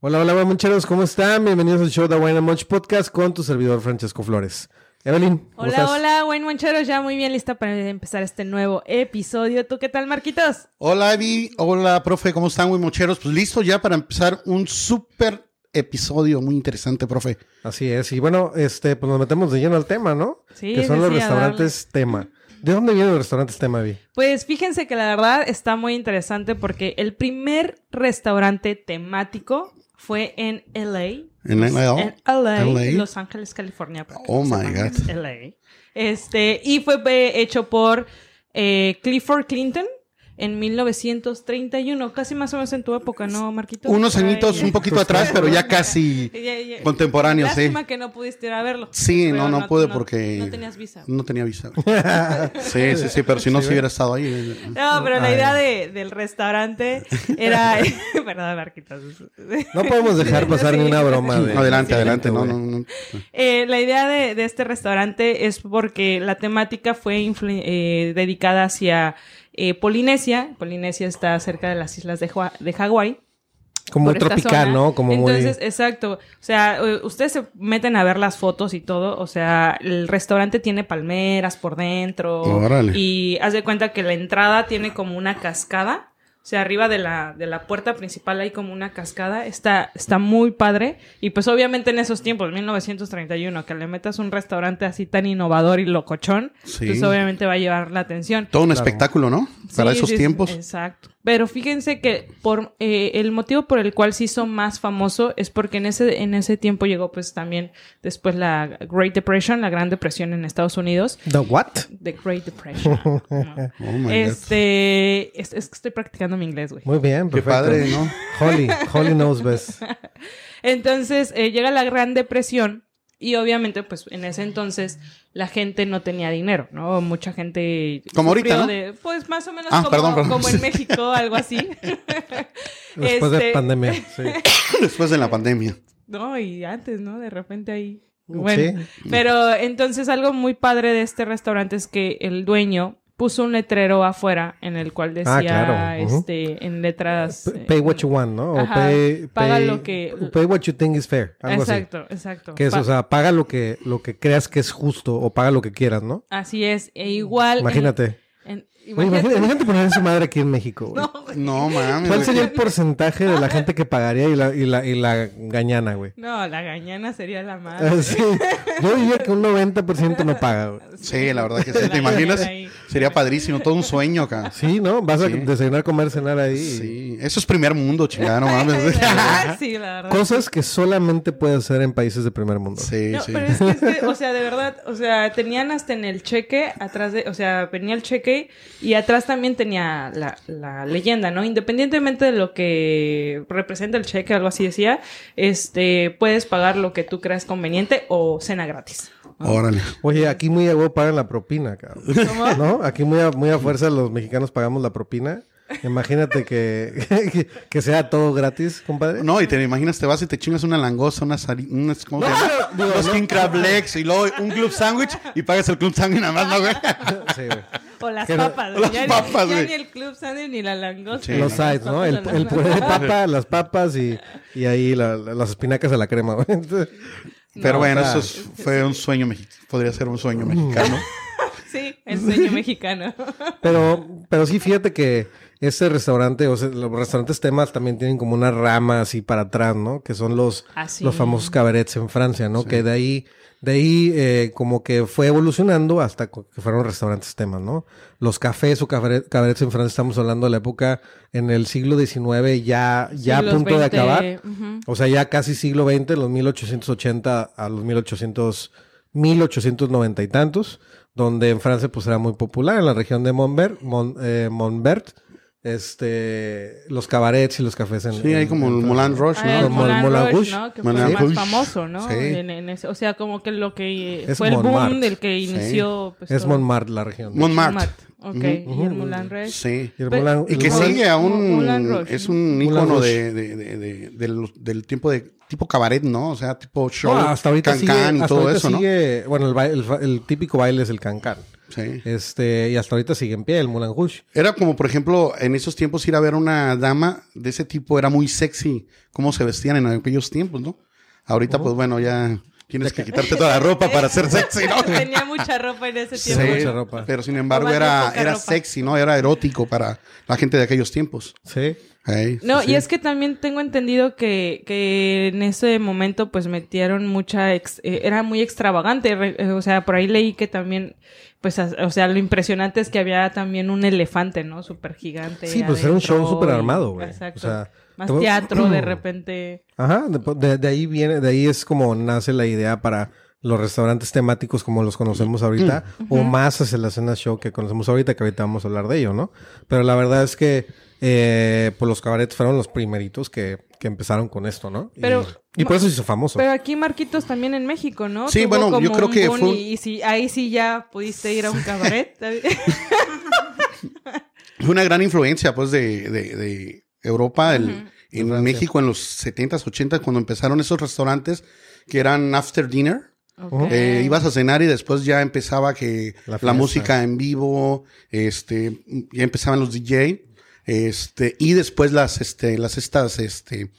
Hola, hola, moncheros, ¿cómo están? Bienvenidos al show de Wine and Munch Podcast con tu servidor Francesco Flores. Evelyn, ¿cómo Hola, estás? hola, buen moncheros, ya muy bien lista para empezar este nuevo episodio. ¿Tú qué tal, Marquitos? Hola, Evi. Hola, profe. ¿Cómo están, muy mocheros? Pues listo ya para empezar un súper episodio muy interesante, profe. Así es, y bueno, este, pues nos metemos de lleno al tema, ¿no? Sí, que son sí, los sí, restaurantes tema. ¿De dónde vienen los restaurantes tema, Vi? Pues fíjense que la verdad está muy interesante porque el primer restaurante temático fue en LA. En LA. En LA, LA. Los Ángeles, California. Oh, my sepan, God. LA. Este, y fue hecho por eh, Clifford Clinton en 1931, casi más o menos en tu época, ¿no, Marquitos? Unos añitos un poquito atrás, pero ya casi Ya, ya. contemporáneos, sí. Lástima que no pudiste ir a verlo. Sí, no, no pude porque... No tenías visa. No tenía visa. sí, sí, sí, pero si no, Sí, si hubiera estado ahí. eh, No, pero la idea de- del restaurante era... Perdón, Marquitos. No podemos dejar pasar ni una broma de... Adelante, Sí, adelante. No, no, no. Eh, la idea de, de este restaurante es porque la temática fue eh, dedicada hacia eh, Polinesia. Polinesia está cerca de las islas de, Hua- de Hawái. Como tropical. ¿no? Como Entonces, muy... exacto. O sea, eh, ustedes se meten a ver las fotos y todo. O sea, el restaurante tiene palmeras por dentro. Órale. Y haz de cuenta que la entrada tiene como una cascada. O sea, arriba de la, de la puerta principal hay como una cascada. Está, está muy padre. Y pues obviamente en esos tiempos, 1931, que le metas un restaurante así tan innovador y locochón, Sí. pues obviamente va a llevar la atención. Todo un Claro. espectáculo, ¿no? Para Sí, esos sí, tiempos. Exacto. Pero fíjense que por eh, el motivo por el cual se hizo más famoso es porque en ese, en ese tiempo llegó pues también después la Great Depression, la Gran Depresión en Estados Unidos. ¿The what? The Great Depression. ¿no? Oh, este, es, es que estoy practicando mi inglés, güey. Muy bien, Qué padre, ¿no? Holly, Holly knows best. Entonces eh, llega la Gran Depresión y obviamente pues en ese entonces la gente no tenía dinero, ¿no? Mucha gente... Como ahorita, ¿no? de- pues más o menos Ah, como, perdón, perdón. como en México, algo así. Después de Este, pandemia, sí. Después de la pandemia. No, y antes, ¿no? De repente ahí. Sí. Bueno, pero entonces algo muy padre de este restaurante es que el dueño puso un letrero afuera en el cual decía, Ah, claro, ujú. este, en letras... P- Pay what you want, ¿no? O Ajá, pay, paga pay- lo que- Pay what you think is fair. Algo así. Exacto, exacto. Que es, Pa- o sea, paga lo que, lo que creas que es justo o paga lo que quieras, ¿no? Así es, e igual... Imagínate. en- imagínate- poner a su madre aquí en México, güey. No, güey. No, mames. ¿Cuál sería el porcentaje de la gente que pagaría y la, y la, y la gañana, güey? No, la gañana sería la más. Ah, sí. Yo diría que un 90% no paga, güey. Sí, la verdad que sí. ¿Te imaginas? Sería padrísimo. Todo un sueño acá. Sí, ¿no? Vas a Sí. desayunar, comer, cenar ahí. Sí. Eso es primer mundo, chingada, no mames. sí, la verdad. Cosas que solamente puedes hacer en países de primer mundo. Sí, No, sí. pero es que, es que, o sea, de verdad, o sea, tenían hasta en el cheque, atrás de, o sea, venía el cheque y atrás también tenía la, la leyenda, ¿no? Independientemente de lo que representa el cheque, algo así decía, este, puedes pagar lo que tú creas conveniente o cena gratis. Órale. Oye, aquí muy a huevo pagan la propina, cabrón. ¿Cómo? ¿No? Aquí muy a, muy a fuerza los mexicanos pagamos la propina. Imagínate que, que, que sea todo gratis, compadre. No, y te imaginas, te vas y te chingas una langosta, una sari- unas, ¿cómo se llama? Dos no. king crab legs y luego un club sandwich y pagas el club sandwich nada más, ¿no, güey? Sí, güey. O las Que no- papas, o las ya, ni- papas, ya güey. ni el club sándwich ni la langosta. Sí, los sides, ¿no? El, el puré de papa, las papas y, y ahí la- la- las espinacas a la crema, güey. Entonces, Pero No, bueno, o sea, eso es- fue un sueño mexicano. Podría ser un sueño mexicano. Sí, el sueño mexicano. Pero, pero sí, fíjate que este restaurante, o sea, los restaurantes temas también tienen como una rama así para atrás, ¿no? Que son los, Ah, los famosos cabarets en Francia, ¿no? Que de ahí, de ahí eh, como que fue evolucionando hasta que fueron restaurantes temas, ¿no? Los cafés o cabaret- cabarets en Francia, estamos hablando de la época en el siglo XIX, ya, ya a punto de 20, acabar. O sea, ya casi siglo XX, los 1880 a los 1800, 1890 y tantos, donde en Francia pues era muy popular, en la región de Montbert, Mon- eh, Montbert, este, los cabarets y los cafés en Sí, hay en- como en el. Moulin Rouge, Ah, el ¿no? Como el Moulin Rouge, Rouge. ¿no? Que Moulin fue más Rouge. famoso, ¿no? Sí. En- en ese- o sea, como que lo que Es fue el boom Montmartre. del que inició. pues, Es. Montmartre la región. Montmartre. Ok, y el Moulin Rouge. Sí. Y el Moulin- Y que sigue aún, Moulin Rouge, es ¿no? un icono de, de- de- de- del, del tiempo de tipo cabaret, ¿no? O sea, tipo show, No, hasta ahorita can sigue, y hasta todo ahorita eso, ¿no? sigue- bueno, el, ba- el fa- el típico baile es el cancan. Sí. Este, y hasta ahorita sigue en pie el Moulin Rouge. Era como, por ejemplo, en esos tiempos ir a ver una dama de ese tipo era muy sexy, cómo se vestían en aquellos tiempos, ¿no? Ahorita, pues bueno, ya tienes que quitarte toda la ropa para ser sexy, ¿no? Tenía mucha ropa en ese Sí. tiempo. mucha ropa. Pero sin embargo era, era ropa. sexy, ¿no? Era erótico para la gente de aquellos tiempos. Sí. No, sí, y sí. es que también tengo entendido que, que en ese momento pues metieron mucha, ex- eh, era muy extravagante, re- eh, o sea, por ahí leí que también, pues, o sea, lo impresionante es que había también un elefante, ¿no? Súper gigante. Sí, pues era un show súper armado, güey. Exacto. O sea, Más teatro de repente. Ajá, de, ahí viene, de ahí es como nace la idea para los restaurantes temáticos como los conocemos ahorita, o más hacia la escena show que conocemos ahorita, que ahorita vamos a hablar de ello, ¿no? Pero la verdad es que eh, pues los cabarets fueron los primeritos que, que empezaron con esto, ¿no? Y- Pero- y, por eso se hizo famoso. Pero aquí Marquitos también en México, ¿no? Sí, Tuvo bueno, como yo creo un que fue un- Y, y si, ahí sí ya pudiste ir a un cabaret. Fue una gran influencia, pues, de, de, de Europa, el- en Francia. México en los 70s, 80s, cuando empezaron esos restaurantes que eran after dinner. Eh, ibas a cenar y después ya empezaba que La música en vivo, este, ya empezaban los DJ, este, y después las, este, las estas, este,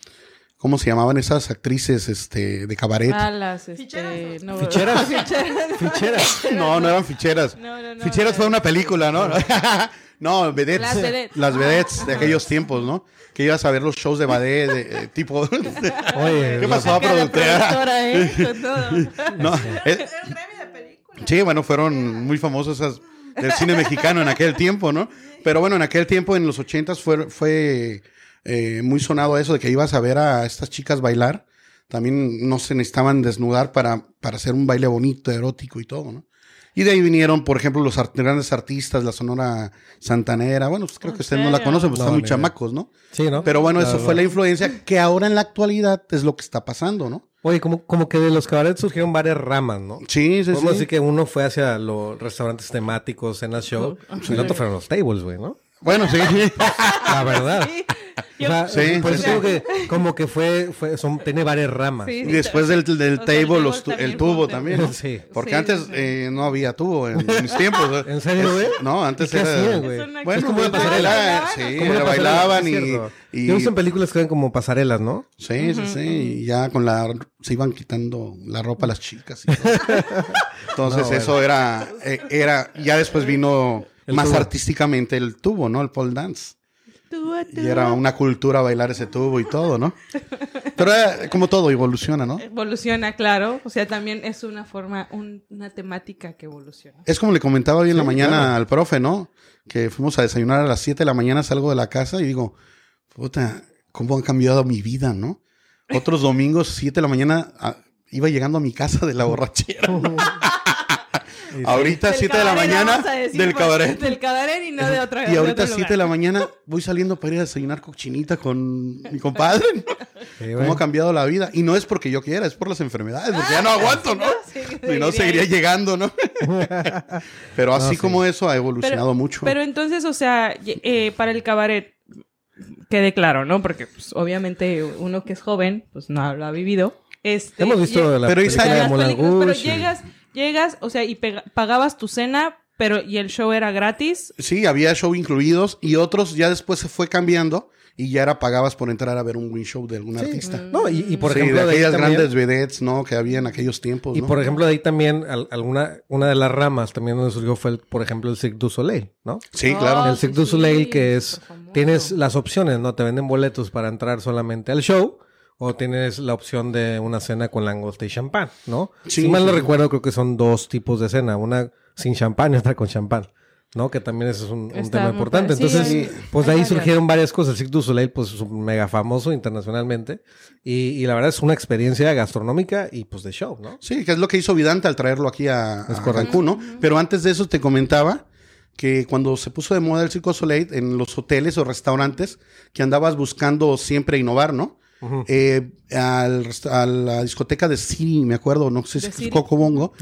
¿cómo se llamaban esas actrices, este, de cabaret? Ah, las, este, no, Ficheras. Ficheras. Ficheras. no, no eran ficheras. No, no, no. Ficheras fue una película, ¿no? no, vedettes. Las vedettes. Las vedettes de aquellos tiempos, ¿no? Que ibas a ver los shows de ballet, de, eh, tipo... Oye, ¿Qué pasó, productora? ¿eh? Con todo. No, eh, Sí, bueno, fueron muy famosas esas del cine mexicano en aquel tiempo, ¿no? Pero bueno, en aquel tiempo, en los ochentas, fue, fue eh, muy sonado eso de que ibas a ver a estas chicas bailar. También no se necesitaban desnudar para, para hacer un baile bonito, erótico y todo, ¿no? Y de ahí vinieron, por ejemplo, los art- grandes artistas, la Sonora Santanera. Bueno, pues creo ¿En que ustedes no la conocen, pues No, están muy chamacos, ¿no? Sí, ¿no? Pero bueno, eso Claro. fue la influencia que ahora en la actualidad es lo que está pasando, ¿no? Oye, como, como que de los cabarets surgieron varias ramas, ¿no? Sí, sí, a sí. decir que uno fue hacia los restaurantes temáticos, cenas show, y el otro fueron los tables, güey, ¿no? Bueno, sí. La verdad. Sí. O sea, Sí, por eso sí. digo que como que fue, fue son, tiene varias ramas. Sí. Y después del, del O sea, el table, table los tu- también el tubo también. table. ¿no? Sí. Porque Sí, antes eh, no había tubo en, mis tiempos. ¿no? ¿En serio, güey? No, antes ¿Y qué era. hacían, güey? Es una- Bueno, Es como una pues, pasarela. sí, pasarela, bailaban sí, y, y- Yo en películas que eran como pasarelas, ¿no? Sí, sí, sí. Y ya con la. Se iban quitando la ropa las chicas. y todo. Entonces, No, bueno. eso era. eh, era Ya después vino El más tubo. artísticamente el tubo, ¿no? El pole dance. Y era una cultura bailar ese tubo y todo, ¿no? Pero eh, como todo evoluciona, ¿no? Evoluciona, claro. O sea, también es una forma, un- una temática que evoluciona. Es como le comentaba hoy en la mañana claro. al profe, ¿no? Que fuimos a desayunar a las 7 de la mañana, salgo de la casa y digo, puta, ¿cómo han cambiado mi vida, no? Otros domingos, 7 de la mañana, iba llegando a mi casa de la borrachera. Ahorita, Del 7 de la cabaret, mañana, del pues, cabaret. Del cabaret y no de otra Y de ahorita, otro 7 de la mañana, voy saliendo para ir a desayunar cochinita con mi compadre. Sí, ¿Cómo ha cambiado la vida? Y no es porque yo quiera, es por las enfermedades, porque ya no aguanto, ¿no? Sí, Si no, seguiría llegando, ¿no? Pero así No, sí. como eso ha evolucionado pero, mucho. Pero entonces, o sea, eh, para el cabaret, quede claro, ¿no? Porque pues, obviamente uno que es joven, pues no lo ha vivido. Este, Hemos visto la Pero de películas, pero llegas, llegas, o sea, y pagabas tu cena, pero y el show era gratis. Sí, había show incluidos y otros ya después se fue cambiando y ya era pagabas por entrar a ver un buen show de algún Sí. artista. No, y, y por Sí, ejemplo, de aquellas también- grandes vedettes, ¿no? Que había en aquellos tiempos, Y ¿no? por ejemplo, de ahí también al- alguna, una de las ramas también donde surgió fue, el, por ejemplo, el Cirque du Soleil, ¿no? Sí, Oh, claro. el sí, Cirque du sí, Soleil que es, tienes las opciones, ¿no? Te venden boletos para entrar solamente al show o tienes la opción de una cena con langosta y champán, ¿no? Sí, si mal no sí. recuerdo, creo que son dos tipos de cena, una sin champán y otra con champán. ¿No? Que también ese es un, tema importante. Sí, Entonces, hay- pues de ahí varias. surgieron varias cosas. El Cirque du Soleil, pues, es un mega famoso internacionalmente. Y, y la verdad es una experiencia gastronómica y pues de show, ¿no? Sí, que es lo que hizo Vidante al traerlo aquí a, a. Cancún, ¿no? Pero antes de eso te comentaba que cuando se puso de moda el Circo Soleil en los hoteles o restaurantes, que andabas buscando siempre innovar, ¿no? Eh, al a la discoteca de Siri, me acuerdo, no sé si ¿De es? Coco Bongo.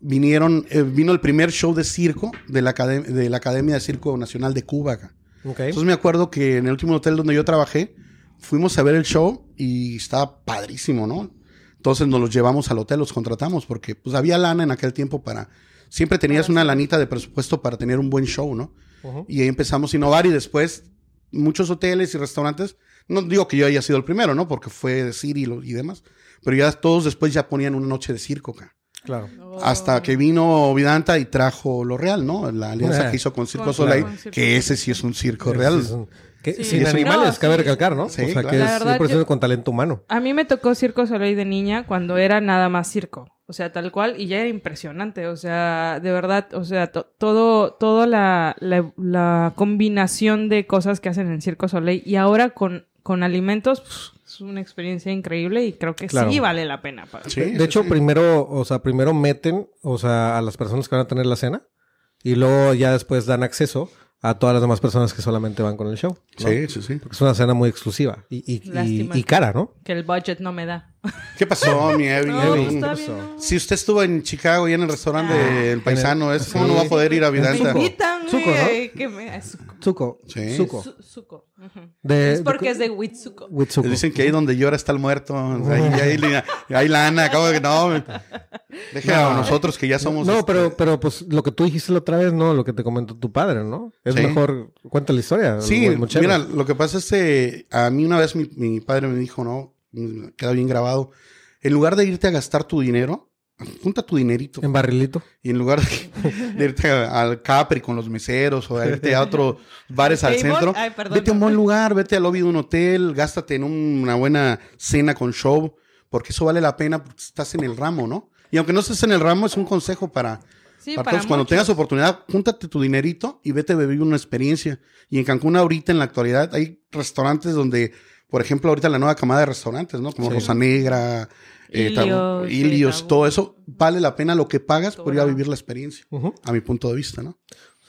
Vinieron, eh, vino el primer show de circo de la, de la Academia de Circo Nacional de Cuba. acá. Entonces me acuerdo que en el último hotel donde yo trabajé, fuimos a ver el show y estaba padrísimo, ¿no? Entonces nos los llevamos al hotel, los contratamos, porque pues había lana en aquel tiempo para... Siempre tenías una lanita de presupuesto para tener un buen show, ¿no? Y ahí empezamos a innovar y después muchos hoteles y restaurantes, no digo que yo haya sido el primero, ¿no? Porque fue de Siri y lo- y demás, pero ya todos después ya ponían una noche de circo acá. Claro. Oh. Hasta que vino Vidanta y trajo lo real, ¿no? La alianza Eh. que hizo con Circo Soleil, que ese sí es un circo Sí, real. sí, que- Sí. Sin animales, No, cabe sí. recalcar, ¿no? Sí, o sea, claro. que La es verdad, 100% yo- con talento humano. A mí me tocó Circo Soleil de niña cuando era nada más circo. O sea, tal cual, y ya era impresionante. O sea, de verdad, o sea, to- todo, toda la, la, la combinación de cosas que hacen en Circo Soleil y ahora con, con alimentos, pf, es una experiencia increíble y creo que Claro. sí vale la pena. para- Sí, de hecho, sí. primero, o sea, primero meten, o sea, a las personas que van a tener la cena y luego ya después dan acceso a todas las demás personas que solamente van con el show. ¿no? Sí, sí, sí. Porque es una cena muy exclusiva y, y- y cara, ¿no? Que el budget no me da. ¿Qué pasó, mi Evi? No, Evi, está ¿qué bien, pasó? ¿no? Si usted estuvo en Chicago y en el restaurante Ah. del paisano, ¿es ¿cómo Sí. no va a poder ir a Me Vidanta? Zuko, güey, que me... es porque de- es de Zuko. Dicen que ahí donde llora está el muerto. Ahí, ahí, ahí lana, acabo de que no. Déjenlo No. a nosotros que ya somos. No, este, pero, pero pues lo que tú dijiste la otra vez, ¿no? Lo que te comentó tu padre, ¿no? Es Sí. mejor, cuenta la historia. Sí, mira, lo que pasa es que a mí una vez mi, mi padre me dijo, no, queda bien grabado. En lugar de irte a gastar tu dinero, junta tu dinerito. En barrilito. Y en lugar de, de irte a- al Capri con los meseros o a irte a otros bares al centro, Ay, perdón. vete a un buen lugar, vete al lobby de un hotel, gástate en un- una buena cena con show, porque eso vale la pena porque estás en el ramo, ¿no? Y aunque no estés en el ramo, es un consejo para, Sí, para para todos. Cuando tengas oportunidad, júntate tu dinerito y vete a vivir una experiencia. Y en Cancún ahorita, en la actualidad, hay restaurantes donde, por ejemplo, ahorita la nueva camada de restaurantes, ¿no? Como Sí. Rosa Negra, eh, Ilios, Tabú. todo eso, vale la pena lo que pagas por ir a vivir la experiencia, a mi punto de vista, ¿no?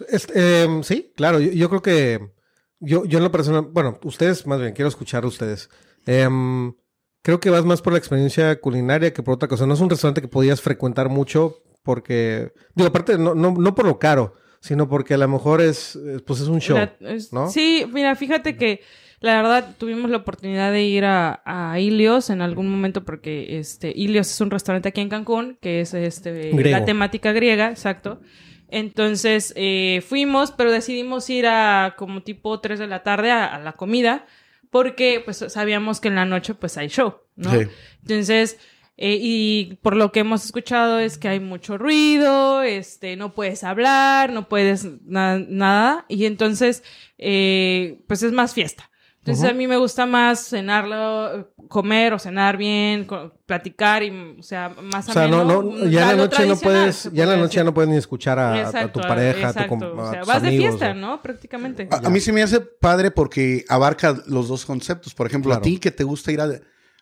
Este, em, sí, claro. Yo, yo creo que. Yo, yo en lo personal. Bueno, ustedes, más bien, quiero escuchar a ustedes. Em, creo que vas más por la experiencia culinaria que por otra cosa. No es un restaurante que podías frecuentar mucho porque. Digo, aparte, no, no, no por lo caro, sino porque a lo mejor es. Pues es un show. La- es- ¿no? Sí, mira, fíjate que la verdad tuvimos la oportunidad de ir a, a Ilios en algún momento porque este Ilios es un restaurante aquí en Cancún que es este Griego. la temática griega, exacto. Entonces eh, fuimos, pero decidimos ir a como tipo 3 de la tarde a, a la comida porque pues sabíamos que en la noche pues hay show, ¿no? Sí. Entonces, eh, y por lo que hemos escuchado es que hay mucho ruido, este, no puedes hablar, no puedes na- nada, y entonces, eh, pues es más fiesta. Entonces a mí me gusta más cenarlo, eh, comer o cenar bien, platicar y, o sea, más O sea, no, ameno, no, ya en la noche no puedes, ya en la noche ya no puedes ni escuchar a, tu Exacto, pareja, a, tu, o sea, tus vas de amigos, fiesta, o- ¿no? Prácticamente. A, a mí se me hace padre porque abarca los dos conceptos. Por ejemplo, Claro. a ti que te gusta ir a,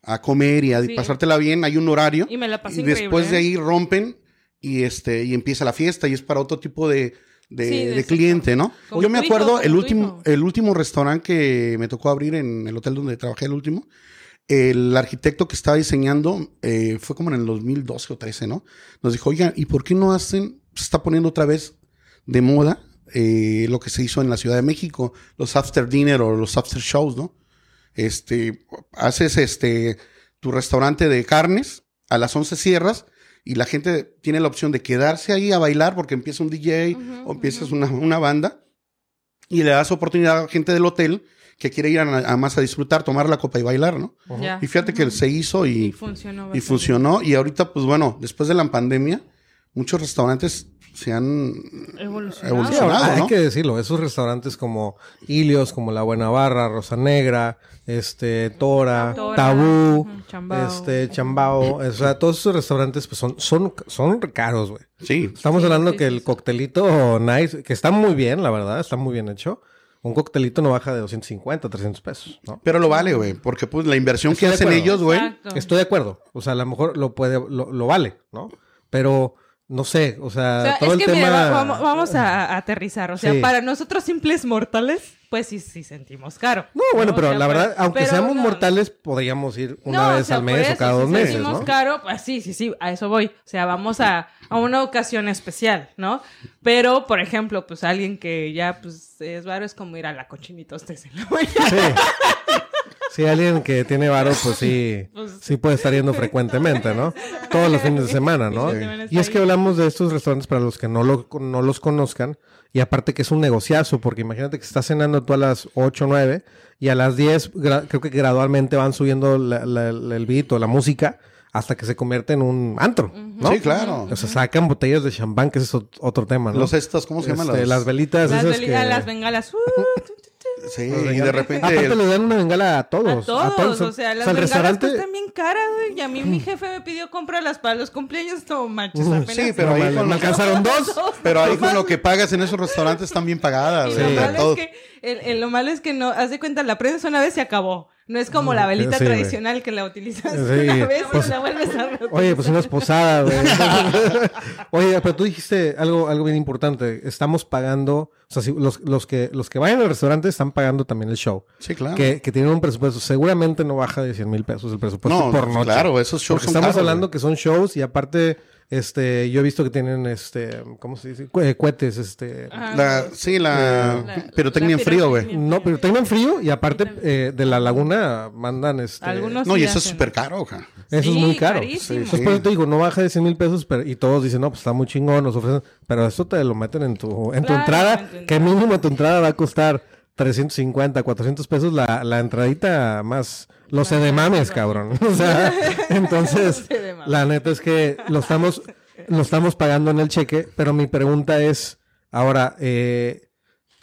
a comer y a Sí. pasártela bien, hay un horario. Y me la pasé y después increíble, de ¿eh? ahí rompen y este y empieza la fiesta y es para otro tipo de, de, Sí, de de exacto. cliente, ¿no? Yo me hijo, acuerdo el último hijo. el último restaurante que me tocó abrir en el hotel donde trabajé el último. El arquitecto que estaba diseñando eh, fue como en el 2012 o 13, ¿no? Nos dijo, oigan, ¿y por qué no hacen? Se está poniendo otra vez de moda eh, lo que se hizo en la Ciudad de México, los after dinner o los after shows, ¿no? Este, haces este, tu restaurante de carnes, a las 11 cierras y la gente tiene la opción de quedarse ahí a bailar porque empieza un DJ o empiezas una, una banda y le das oportunidad a gente del hotel que quiere ir a, a más a disfrutar, tomar la copa y bailar, ¿no? Y fíjate que se hizo Y y, funcionó. y funcionó y ahorita pues bueno, después de la pandemia, muchos restaurantes se han Evolucionado. Hay que decirlo, esos restaurantes como Ilios, como La Buena Barra, Rosa Negra, este, Tora, Tora, Tabú, Chambao. este, Chambao, o sea, todos esos restaurantes pues son, son, son caros, güey. Sí, Estamos Sí, hablando sí, que sí, el sí. coctelito nice, que está muy bien, la verdad, está muy bien hecho. Un coctelito no baja de 250, 300 pesos, ¿no? pero lo vale, güey, porque pues la inversión Estoy que hacen acuerdo. ellos, güey. Estoy de acuerdo. O sea, a lo mejor lo puede, lo, lo vale, ¿no? Pero no sé, o sea, O sea, todo es el que tema... mira, va- vamos, vamos a, a aterrizar. O sea, Sí. para nosotros simples mortales, pues sí, sí sentimos caro. No, bueno, O pero sea, la pues, verdad, aunque seamos no, mortales, podríamos ir una no, vez o sea, al mes o eso, cada si dos meses, sentimos ¿no? caro, pues sí, sí, sí, a eso voy. O sea, vamos a, a una ocasión especial, ¿no? Pero, por ejemplo, pues alguien que ya, pues, es varo, es como ir a la cochinitos en la mañana. Sí. Sí, alguien que tiene varo, pues sí, Pues- sí puede estar yendo frecuentemente, ¿no? Todos los fines de semana, ¿no? Y es que hablamos de estos restaurantes para los que no, lo, no los conozcan, y aparte que es un negociazo, porque imagínate que estás cenando tú a las 8 o 9, y a las 10 gra- creo que gradualmente van subiendo la- la- el beat o la música hasta que se convierte en un antro, ¿no? Sí, claro. O sea, sacan botellas de champán, que ese es ot- otro tema, ¿no? Los estos, ¿cómo se llaman? Este, Los- Las velitas Las, esas veli- que... las bengalas. uh. Sí, y de repente... Aparte el- le dan una bengala a todos. A todos, o sea, las el bengalas restaurante... cuestan bien caras, güey. Y a mí mi jefe me pidió comprarlas para los cumpleaños, no manches, apenas. sí, pero ahí vale, con me alcanzaron dos. Pero ahí con lo que pagas en esos restaurantes están bien pagadas. Y lo, o sea, malo es que, el, el- lo malo es que no, haz de cuenta, la prendes una vez se acabó. No es como la velita sí, tradicional que la utilizas Sí, una vez pues- y la vuelves a reutilizar. Oye, pues una esposada, güey. Oye, pero tú dijiste algo, algo bien importante. Estamos pagando, o sea, si los, los que los que vayan al restaurante están pagando también el show. Sí, claro. Que, que tienen un presupuesto. Seguramente no baja de 100 mil pesos el presupuesto No, por noche. claro, esos shows Porque son estamos caros, hablando que son shows y aparte, este, yo he visto que tienen, este, ¿cómo se dice? Cue- Cohetes, este. Ajá. La, sí, la, La- pirotecnia en frío, güey. pirotecnia. No, pero tengan frío y aparte eh, de la laguna mandan este. Algunos No, y eso es súper caro, oja. Eso Sí, es muy caro. carísimo. Sí, Entonces, por eso te digo, no baja de 100 mil pesos, pero, y todos dicen, no, pues está muy chingón, nos ofrecen, pero eso te lo meten en tu, en tu Claro, entrada, en tu que mínimo tu entrada va a costar 350, 400 pesos la, la entradita más, los edemames, cabrón. O sea, entonces, la neta es que lo estamos, lo estamos pagando en el cheque, pero mi pregunta es, ahora, eh,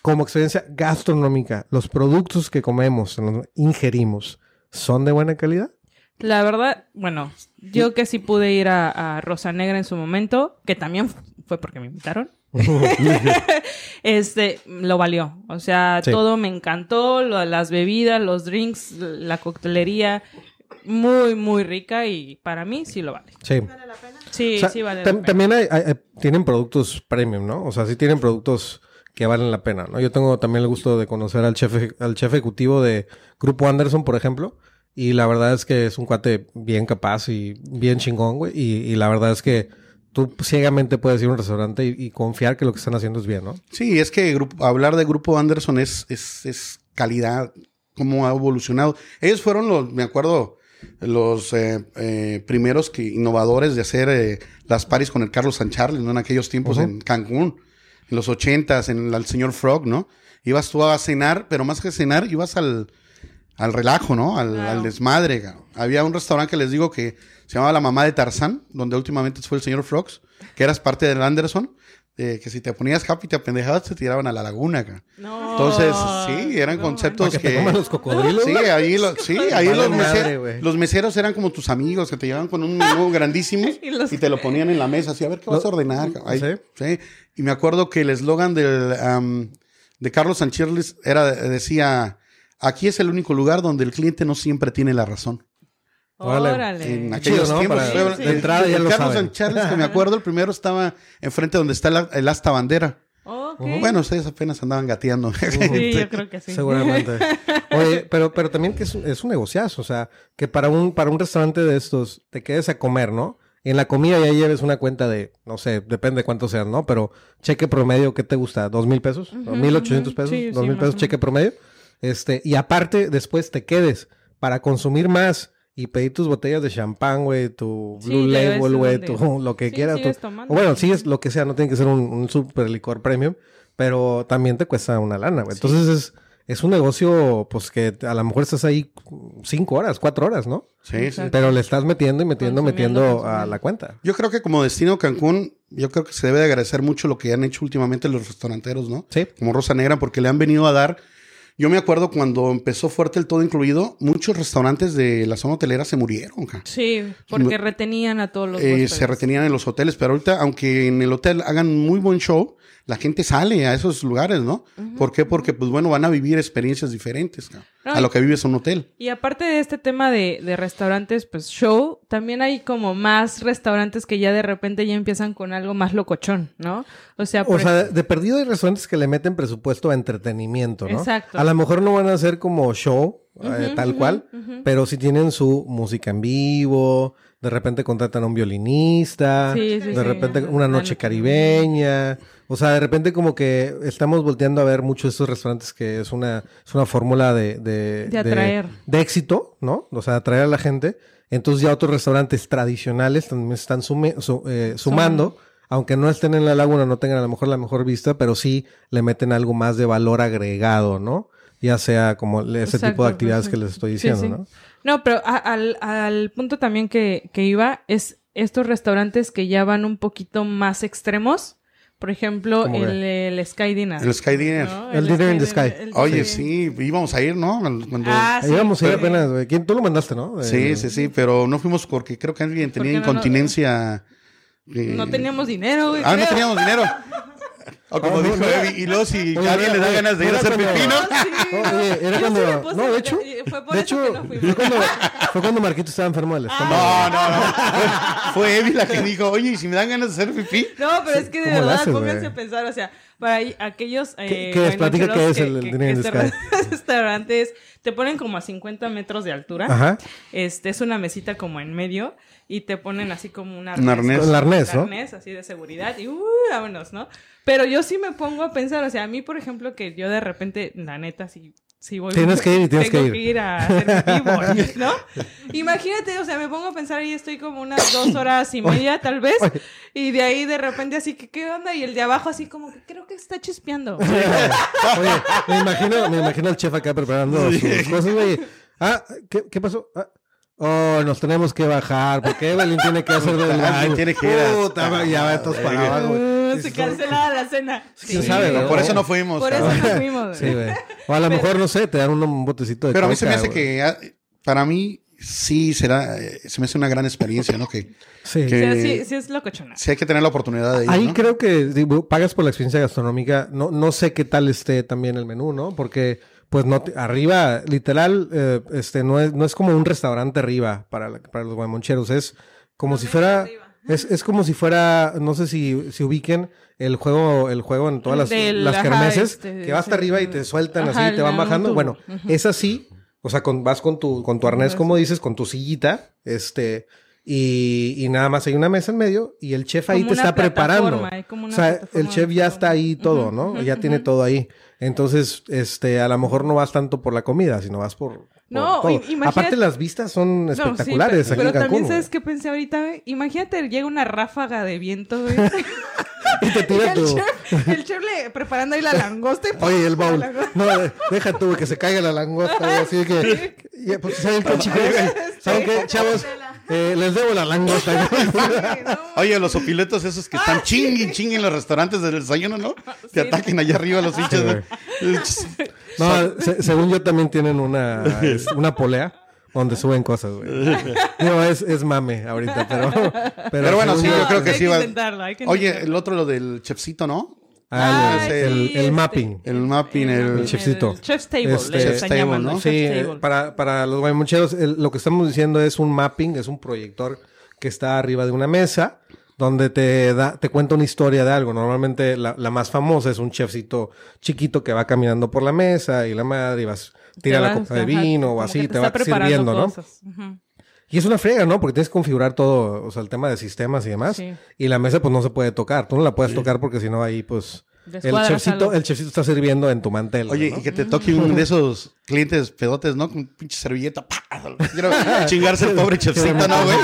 como experiencia gastronómica, ¿los productos que comemos, los ingerimos, son de buena calidad? La verdad, bueno, yo que sí pude ir a, a Rosa Negra en su momento, que también fue porque me invitaron. este, lo valió. O sea, Sí. todo me encantó, lo- las bebidas, los drinks, la coctelería, muy, muy rica y para mí sí lo vale. Sí. Sí, O sea, sí vale. la pena. También hay, hay- hay- tienen productos premium, ¿no? O sea, sí tienen productos que valen la pena, ¿no? Yo tengo también el gusto de conocer al chef, al chef ejecutivo de Grupo Anderson, por ejemplo. Y la verdad es que es un cuate bien capaz y bien chingón, güey. Y, y la verdad es que tú ciegamente puedes ir a un restaurante y, y confiar que lo que están haciendo es bien, ¿no? Sí, es que grupo- hablar de Grupo Anderson es, es, es calidad, cómo ha evolucionado. Ellos fueron los, me acuerdo, los eh, eh, primeros que, innovadores de hacer eh, las paris con el Carlos Sancharles, ¿no? En aquellos tiempos en Cancún, en los ochentas, en el, al señor Frog, ¿no? Ibas tú a cenar, pero más que cenar, ibas al, al relajo, ¿no? Al, al desmadre. Había un restaurante que les digo que se llamaba La Mamá de Tarzán, donde últimamente fue el señor Frogs, que eras parte del Anderson, eh, que si te ponías happy y te apendejabas, te tiraban a la laguna. cabrón. No, Entonces, sí, eran no, conceptos que te que... los cocodrilos. Sí, ahí, lo- sí, ahí Vale los, madre, meser- los meseros eran como tus amigos que te llevaban con un menú grandísimo Y te lo ponían en la mesa, así, a ver qué vas a ordenar. Ahí, ¿Sí? sí. Y me acuerdo que el eslogan del, am, de Carlos Sanchirles era, decía, aquí es el único lugar donde el cliente no siempre tiene la razón. Órale. Órale. En aquellos chido, ¿no? tiempos. Para- fue- sí, de entrada ya lo Carlos saben. Que me acuerdo, el primero estaba enfrente donde está el, el asta bandera. Ok. Bueno, ustedes apenas andaban gateando. Sí, yo creo que sí. Seguramente. Oye, pero, pero también que es, un- es un negociazo, o sea, que para un, para un restaurante de estos te quedes a comer, ¿no? En la comida ya lleves una cuenta de, no sé, depende de cuánto sean, ¿no? Pero cheque promedio, ¿qué te gusta? ¿Dos mil pesos? ¿Mil ochocientos pesos? Sí, ¿Dos sí, mil pesos cheque promedio? Este, y aparte, después te quedes para consumir más y pedir tus botellas de champán, güey, tu Sí, Blue Label, güey, tu, lo que Sí, quieras. sigues tu- tomando. o bueno, sigues lo que sea, no tiene que ser un, un super licor premium, pero también te cuesta una lana, güey. Sí. Entonces es, es un negocio, pues que a lo mejor estás ahí cinco horas, cuatro horas, ¿no? Sí, sí. Pero le estás metiendo y metiendo, Consumiendo, metiendo a la cuenta. Yo creo que como destino Cancún, yo creo que se debe de agradecer mucho lo que han hecho últimamente los restauranteros, ¿no? Sí. Como Rosa Negra, porque le han venido a dar. Yo me acuerdo cuando empezó fuerte el todo incluido, muchos restaurantes de la zona hotelera se murieron. Sí, porque retenían a todos los Eh, se retenían en los hoteles, pero ahorita, aunque en el hotel hagan muy buen show, la gente sale a esos lugares, ¿no? ¿Por qué? Porque, pues bueno, van a vivir experiencias diferentes a lo que vives en un hotel. Y aparte de este tema de, de, restaurantes, pues show, también hay como más restaurantes que ya de repente ya empiezan con algo más locochón, ¿no? O sea, o sea de perdido hay restaurantes que le meten presupuesto a entretenimiento, ¿no? Exacto. A lo mejor no van a ser como show, eh, tal cual, pero si tienen su música en vivo, de repente contratan a un violinista, de repente una noche caribeña, o sea, de repente como que estamos volteando a ver muchos de esos restaurantes que es una, es una fórmula de, de, de atraer. De, éxito, ¿no? O sea, atraer a la gente. Entonces ya otros restaurantes tradicionales también están eh, sumando. Aunque no estén en la laguna, no tengan a lo mejor la mejor vista, pero sí le meten algo más de valor agregado, ¿no? Ya sea como ese tipo de actividades que les estoy diciendo, ¿no? No, pero al, al punto también que, que iba es estos restaurantes que ya van un poquito más extremos. Por ejemplo, el, el, Sky Dinner. El Sky Dinner. El, Dinner in the Sky. Oye, sí, íbamos a ir, ¿no? Cuando... Ah, sí. Íbamos a ir apenas, güey. ¿Quién? Tú lo mandaste, ¿no? Sí, eh, sí, sí, pero no fuimos porque creo que alguien tenía incontinencia. No, teníamos dinero, güey. Ah, no teníamos dinero. O como dijo Evi, y luego si a alguien le da ganas de ir a hacer pipino. Oye, era cuando. No, de hecho. Fue de hecho, fue, cuando, fue cuando Marquito estaba enfermo del estómago. No, no, no. Fue Evi la que dijo, oye, ¿y si me dan ganas de hacer pipí? No, pero es que de verdad, pónganse a pensar, o sea, para aquellos. Eh, ¿Qué, es? Platica qué es el, el dinero de Sky. Restaurantes te ponen como a 50 metros de altura. Ajá. Este es una mesita como en medio y te ponen así como un arnés. Un arnés. Un arnés, ¿no? arnés así de seguridad y uh, vámonos, ¿no? Pero yo sí me pongo a pensar, o sea, a mí, por ejemplo, que yo de repente, la neta, sí, sí voy... Tienes que ir tienes que ir. que ir a hacer vivo, ¿no? Imagínate, o sea, me pongo a pensar y estoy como unas dos horas y media, tal vez, y de ahí de repente así que, ¿qué onda? Y el de abajo así como que creo que está chispeando. Oye, me imagino, me imagino al chef acá preparando sus cosas, güey. Ah, ¿qué, qué pasó? Ah, Oh, nos tenemos que bajar, porque Evelyn tiene que hacer del baño. tiene que ir Puta, ya va estos para abajo, uh, Se cancelaba la cena. Sí, sabe, Por eso no fuimos. Por eso no fuimos. Sí, güey. O a lo mejor, no sé, te dan un, botecito de Pero a mí se me hace que, ah, para mí, sí será, eh, se me hace una gran experiencia, ¿no? Que, sí. sí, sí es locochona. Sí hay que tener la oportunidad de ir, Ahí creo que pagas por la experiencia gastronómica. No, no sé qué tal esté también el menú, ¿no? Porque pues no, arriba, literal, eh, este, no es, no es como un restaurante arriba para, para los guaymoncheros, es como si fuera, es, es como si fuera, no sé si, si ubiquen el juego, el juego en todas las, las kermeses, este, que va hasta arriba y te sueltan así y te van bajando. Bueno, es así, o sea, con, vas con tu, con tu arnés, como dices, con tu sillita, este, y, y, nada más hay una mesa en medio y el chef ahí te está preparando. o sea, el chef ya está ahí todo, ¿no? ya tiene todo ahí. Entonces, este, a lo mejor no vas tanto por la comida, sino vas por. no, imagínate... Aparte, las vistas son espectaculares pero, aquí pero también, ¿sabes qué pensé ahorita? Imagínate, llega una ráfaga de viento, güey. y te tira el, chef, el chef le preparando ahí la langosta. Y Oye, el baúl. No, deja tú que se caiga la langosta. Así que. Pues, ¿Saben qué, chicos? ¿Saben qué, chavos? Eh, les debo la langosta. Oye, los opiletos esos que están chinguen, chinguen en los restaurantes del desayuno, ¿no? Te ataquen allá arriba los hinchas. no, según yo también tienen una, una polea donde suben cosas, güey. No, es, es mame ahorita, pero... Pero, bueno, sí, yo creo que sí va... Oye, el otro, lo del chefcito, ¿no? Ah, el, el, este, mapping. El mapping, el, chefcito. El chef's table, este, ¿no? Sí, para, para los guaymoncheros, lo que estamos diciendo es un mapping, es un proyector que está arriba de una mesa donde te da, te cuenta una historia de algo. Normalmente la, la más famosa es un chefcito chiquito que va caminando por la mesa y la madre y vas, tira la copa de vino o así, te, va sirviendo, ¿no? Y es una frega, ¿no? Porque tienes que configurar todo, o sea, el tema de sistemas y demás. Y la mesa, pues, no se puede tocar. Tú no la puedes tocar porque si no, ahí, pues... el chefcito, el chefcito está sirviendo en tu mantel. Oye, y que te toque uno de esos clientes pedotes, ¿no? Con pinche servilleta. Quiero chingarse el pobre chefcito, ¿no, güey?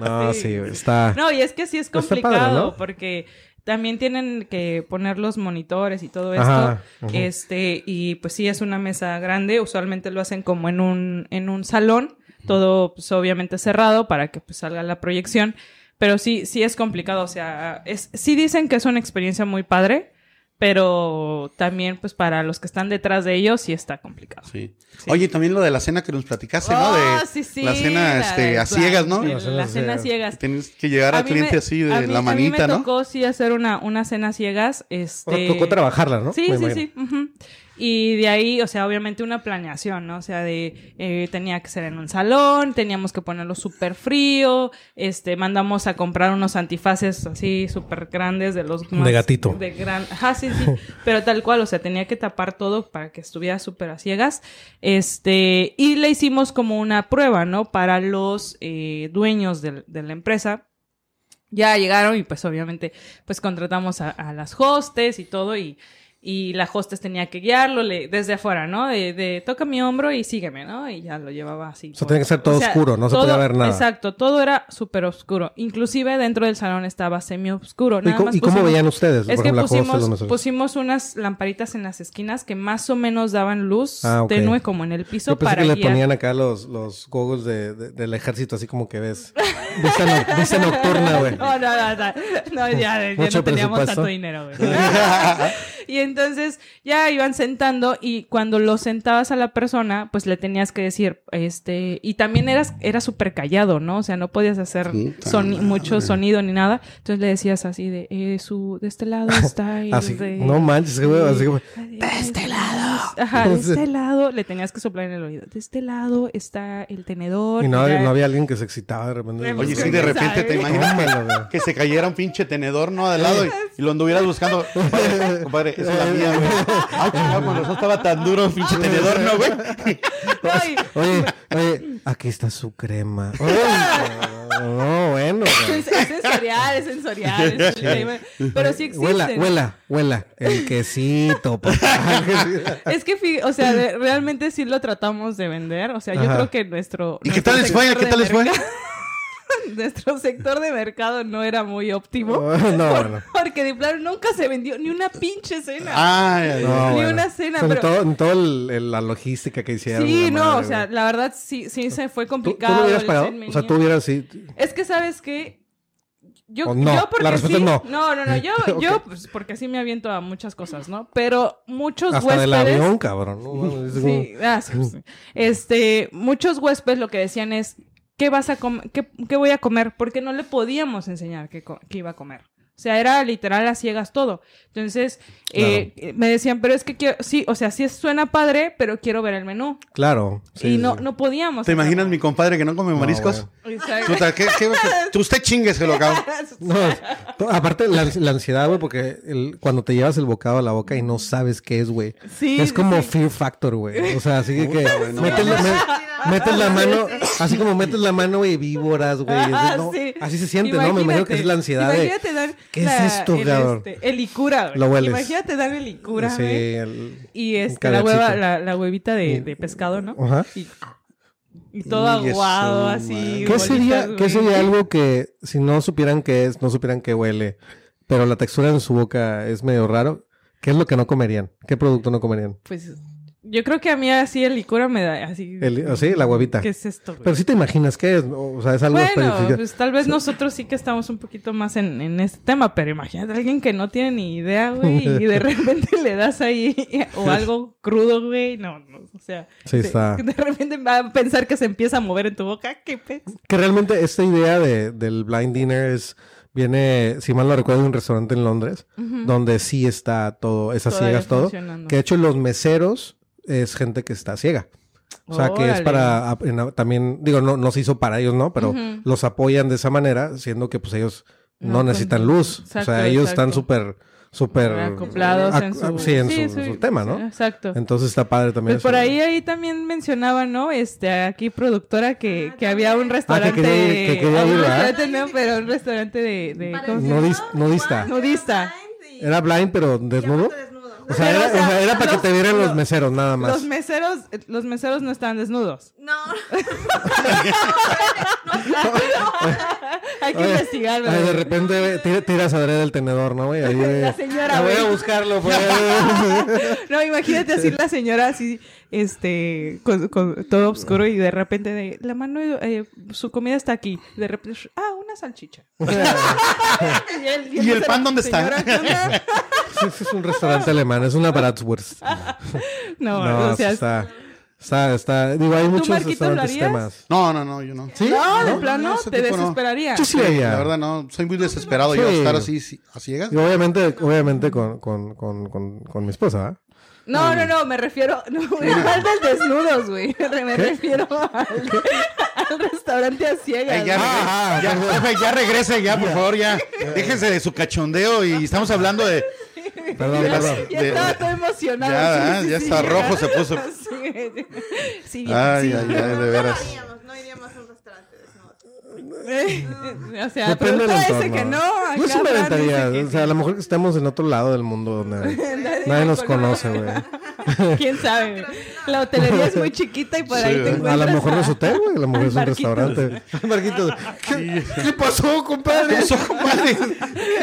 no, sí, está... No, y es que sí es complicado porque también tienen que poner los monitores y todo esto. Este, y pues sí es una mesa grande. Usualmente lo hacen como en un, en un salón todo pues, obviamente cerrado para que pues, salga la proyección, pero sí, sí es complicado, o sea, es, sí dicen que es una experiencia muy padre, pero también pues para los que están detrás de ellos sí está complicado. Sí. Oye, también lo de la cena que nos platicaste, ¿no? De Oh, sí, sí, la cena la este, a ciegas, ¿no? La cena La cena ciegas. Tienes que llegar A al cliente me- así de a mí- la manita, A mí me ¿no? tocó sí hacer una, una cena ciegas. Este... Tocó trabajarla, ¿no? Sí, Me sí, imagino. sí. ujú. Y de ahí, o sea, obviamente una planeación, ¿no? O sea, de eh, tenía que ser en un salón, teníamos que ponerlo súper frío, este, mandamos a comprar unos antifaces así súper grandes de los De gatito. De gran, ajá, sí, sí. Pero tal cual, o sea, tenía que tapar todo para que estuviera súper a ciegas. Este, y le hicimos como una prueba, ¿no? Para los eh, dueños de la empresa ya llegaron y pues obviamente pues contratamos a, a las hostes y todo y, y la hostes tenía que guiarlo le- desde afuera, ¿no? De, de toca mi hombro y sígueme, ¿no? Y ya lo llevaba así. O sea, tenía que ser todo oscuro, no se podía ver nada. Exacto, todo era súper oscuro. Inclusive dentro del salón estaba semi oscuro. ¿Y, cómo, y cómo veían ustedes? Es por que ejemplo, pusimos, pusimos unas lamparitas en las esquinas que más o menos daban luz Ah, ok. tenue como en el piso Yo pensé para que le guiar. ponían acá los, los goggles de, de- del ejército, así como que ves. Vista, no- vista nocturna, güey. No, no, no, no, no, ya, ya no teníamos tanto dinero, güey. y entonces ya iban sentando y cuando lo sentabas a la persona, pues le tenías que decir, este, y también eras, era súper callado, ¿no? O sea, no podías hacer soni- mucho sonido ni nada. Entonces le decías así de, eh, su, de este lado está el Así, de- no manches, güey, así como- de este lado. Ajá, de este lado. Le tenías que soplar en el oído. De este lado está el tenedor. Y no, ya- no había alguien que se excitaba de repente. Oye, sí, de ¿quién repente te sabe? imaginas Tómalo, güey. que, que se cayera un pinche tenedor, ¿no? Al lado y, y lo anduvieras buscando. Compadre, compadre, esa es la mía, güey. Ay, chingado, cuando eso estaba tan duro un pinche tenedor, ¿no, güey? Oye, oye, aquí está su crema. Oye, no, bueno. güey. Es, es sensorial, es sensorial. es. Pero sí existen. Huela, huela, huela. El quesito, papá. Es que, o sea, de- realmente sí lo tratamos de vender. O sea, yo Ajá. creo que nuestro. ¿Y qué nuestro tal les fue? ¿Qué de tal les fue? nuestro sector de mercado no era muy óptimo. No, bueno. Porque de plano nunca se vendió ni una pinche cena. Ay, No, Ni bueno. una cena, pero- En todo, el- la logística que hicieron. sí, no, madre, o sea, güey. la verdad sí, sí se fue ¿Tú, tú complicado. lo hubieras pagado? O sea, tú hubieras sí. Es que, ¿sabes qué? Yo, O no, yo porque la respuesta sí. es no. No, no, no. Yo, yo pues, porque sí me aviento a muchas cosas, ¿no? Pero muchos Hasta del huéspedes. avión, cabrón. No, mames, es como- Sí, ah, sí, sí. Este, muchos huéspedes lo que decían es, ¿qué vas a? ¿Qué, qué voy a comer? Porque no le podíamos enseñar qué iba a comer. O sea, era literal a ciegas todo. Entonces, eh, me decían, pero es que quiero, sí, o sea, sí suena padre, pero quiero ver el menú. Claro. sí, y no, sí. no podíamos. ¿Te imaginas mi compadre que no come mariscos? Exacto. Puta, ¿qué, qué, qué- usted chingueselo, cabrón. No, to- aparte la, la ansiedad, güey, porque el- cuando te llevas el bocado a la boca y no sabes qué es, güey. Sí, es como sí. fear factor, güey. O sea, así que, que no metes, la, mames. me- metes la mano, así como metes la mano, güey, víboras, güey. Ah, no. Así se siente, ¿no? Me imagino que es la ansiedad de... Imagínate dar ¿qué es esto, el, este, el licura. Lo hueles. Imagínate dar el licura, Sí, güey. el- Y este, la, cabercito. hueva, la, la huevita de, de pescado, ¿no? Ajá. Y, y todo Y aguado, así. ¿Qué sería, ¿Qué sería algo que si no supieran qué es, no supieran qué huele, pero la textura en su boca es medio raro? ¿Qué es lo que no comerían? ¿Qué producto no comerían? Pues yo creo que a mí así el licura me da así. El, ¿o sí, la huevita. ¿Qué es esto, güey? Pero sí te imaginas qué es, o sea, es algo Bueno, específico. pues tal vez nosotros sí que estamos un poquito más en, en este tema, pero imagínate a alguien que no tiene ni idea, güey, y de repente le das ahí o algo crudo, güey, no, no, o sea, Sí, está. de repente va a pensar que se empieza a mover en tu boca, qué pez. Que realmente esta idea de, del blind dinner es viene, si mal no recuerdo, de un restaurante en Londres, donde sí está todo, esas Todavía ciegas todo. Que de hecho los meseros es gente que está ciega. O sea, que es para también, digo, no, no se hizo para ellos, ¿no? Pero los apoyan de esa manera, siendo que pues ellos no, No, necesitan con- luz. exacto, o sea, ellos están súper, súper... acoplados en ac- su, Sí, en Sí, su, sí, su tema, sí, ¿no? Exacto. Entonces está padre también. Pues por ahí, ahí también mencionaba, ¿no? Este, aquí productora que, que había un restaurante. quería ir- que quería ah, no, pero un restaurante de, de ¿cómo se llama? Nudis- nudista. Nudista. Era blind, pero desnudo. O sea, era, o sea, o sea, era para que te vieran los los- meseros, nada más. Los meseros, eh, los meseros no estaban desnudos. No. Hay que Oye, investigarlo. de güey. repente tira- tiras a ver el tenedor, ¿no, güey? Ahí, güey. La señora, voy a güey. buscarlo, pues. No, imagínate así la señora así, este, con, con todo oscuro y de repente de, la mano, eh, su comida está aquí. De repente, ah, una salchicha. y el, ¿Y el pan dónde está? es un restaurante alemán, es una Bratwurst. no, no, o sea, está... Está, está, digo, hay muchos restaurantes temas. No, no, no, yo no. ¿Sí? No, de plano, te desesperaría. Yo sí, la verdad, no, soy muy desesperado yo estar así a ciegas. Y obviamente, obviamente con, con, con, con, con mi esposa, ¿eh? No, no, no, me refiero. No, al del desnudos, güey. Me refiero al, al, restaurante a ciegas. ya, ah, ya, ya, regrese, ya, por favor, ya. Déjense de su cachondeo y estamos hablando de. Perdón, perdón. Ya estaba todo emocionado. Ya, ya está rojo, se puso. Sí, ay, ay, ay, de veras. No iríamos a un restaurante o sea, Depende pero ese que no. Yo sí me aventaría. O sea, a lo mejor que estemos en otro lado del mundo donde nadie, nos conoce, güey. ¿Quién sabe? La hotelería es muy chiquita y por ahí te encuentras. A lo mejor no es hotel, güey. A lo mejor es un restaurante. Marquitos. ¿Qué, ¿Qué pasó, compadre? ¿Qué pasó, compadre?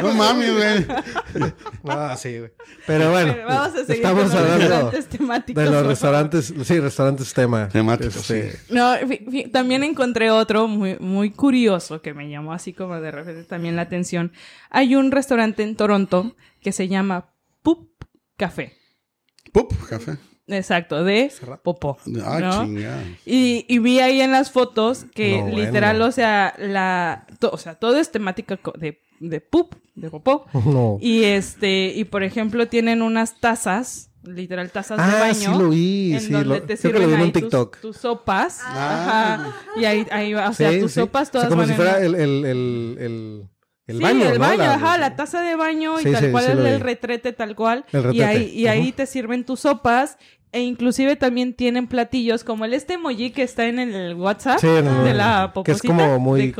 No mames, güey. No, sí, güey. Pero bueno. vamos a seguir estamos con los restaurantes temáticos. De los restaurantes, sí, restaurantes tema. Temáticos, este, sí. No, también encontré otro muy, muy curioso que me llamó así como de repente también la atención. Hay un restaurante en Toronto que se llama Pup Café. Pup Café. Exacto, de popó. Ah, y, y, vi ahí en las fotos que literal, o sea, la, o sea, todo es temática de, de pup, de popó. Y este, y por ejemplo, tienen unas tazas literal tazas de ah, baño. Sí lo vi, en donde te sirven ahí Tus, sopas. Ah. Ajá. Y ahí, ahí o sea, tus sopas todas o sea, como si fuera el, el, el, el, sí, baño, el baño, ajá, la taza de baño y tal cual es el retrete tal cual. Y ahí, y ahí te sirven tus sopas e inclusive también tienen platillos como el este emoji que está en el WhatsApp de la poposita. Que es como muy...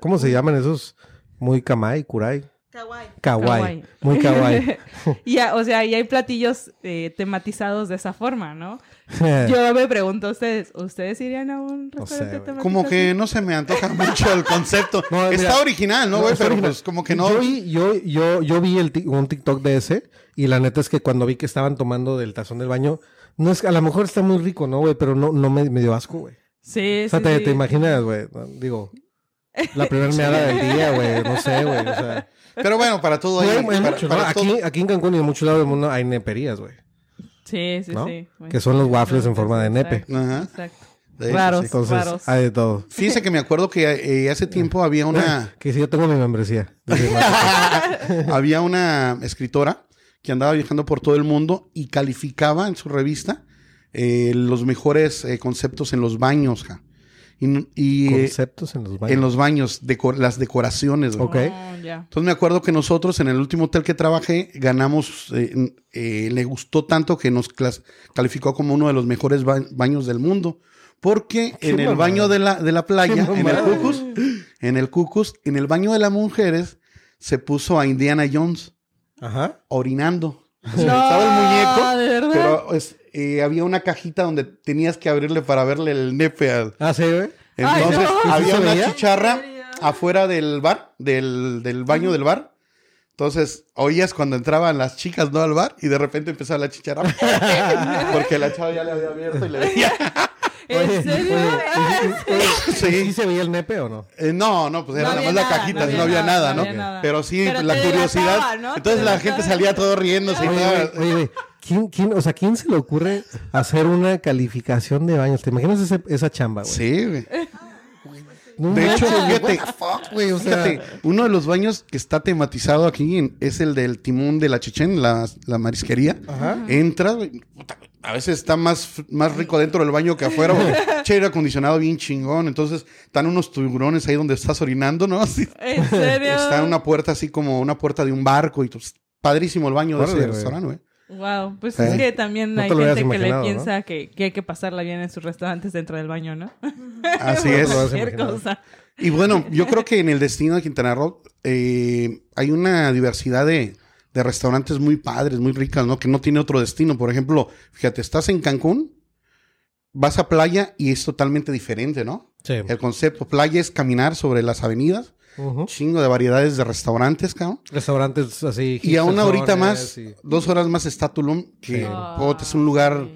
¿Cómo se llaman esos? Muy kamai, kurai. Kawaii. Kawaii. Muy kawaii. ya, o sea, y hay platillos eh, tematizados de esa forma, ¿no? Yo me pregunto a ustedes, ¿ustedes irían a un restaurante temático? Como que no se me antoja mucho el concepto. Está original, ¿no, güey? pero pues como que no. Yo vi, yo, yo, yo vi el un TikTok de ese y la neta es que cuando vi que estaban tomando del tazón del baño, no es a lo mejor está muy rico, ¿no, güey? Pero no, no me, me dio asco, güey. Sí, o sea, te, te imaginas, güey. Digo, la primera meada del día, güey. No sé, güey. O sea. Pero bueno, para todo hay, aquí, aquí en Cancún y en muchos lados del mundo hay neperías, güey. Sí, sí, sí. Que son los waffles en forma de nepe. Ajá. Exacto. Raros, Entonces, hay de todo. Fíjense que me acuerdo que eh, hace tiempo había una... que si yo tengo mi membresía. había una escritora que andaba viajando por todo el mundo y calificaba en su revista eh, los mejores eh, conceptos en los baños, ja. Y, Conceptos en los baños. En los baños, las decoraciones. Ok. Oh, Entonces me acuerdo que nosotros en el último hotel que trabajé ganamos, eh, eh, le gustó tanto que nos calificó como uno de los mejores baños del mundo. Porque en el baño de la, de la playa, en el Cucus, en el Cucus, en el baño de las mujeres, se puso a Indiana Jones. Ajá. Orinando. estaba el muñeco, pero eh, había una cajita donde tenías que abrirle para verle el nepe al... Ah, sí, güey. Entonces había una chicharra afuera del bar, del, del baño del bar. Entonces oías cuando entraban las chicas no al bar y de repente empezaba la chicharra. porque la chava ya le había abierto y le veía. ¿En serio? ¿Sí se veía el nepe o no? Eh, no, no, pues era nada más la cajita, no había, nada, ¿no? Pero sí, la curiosidad. Entonces la gente salía todo riéndose. Oye, oye, ¿quién, quién, o sea, ¿quién se le ocurre hacer una calificación de baños? ¿Te imaginas esa chamba, güey? Sí, güey. de hecho, fíjate, fíjate, uno de los baños que está tematizado aquí es el del timón de la Chechen, la, la marisquería. Ajá. Entra, a veces está más, más rico dentro del baño que afuera. che, aire acondicionado bien chingón. Entonces, están unos tiburones ahí donde estás orinando, ¿no? ¿En serio? Está una puerta así como una puerta de un barco y pues, padrísimo el baño de ese restaurante, güey. Wow, pues es que también hay gente que le piensa que, que, hay que pasarla bien en sus restaurantes dentro del baño, ¿no? Así es. Y bueno, yo creo que en el destino de Quintana Roo eh, hay una diversidad de, de restaurantes muy padres, muy ricas, ¿no? Que no tiene otro destino. Por ejemplo, fíjate, estás en Cancún, vas a playa y es totalmente diferente, ¿no? Sí. El concepto playa es caminar sobre las avenidas. Chingo de variedades de restaurantes, cabrón. Restaurantes así. Y a una horita más, dos horas más está Tulum, que es un lugar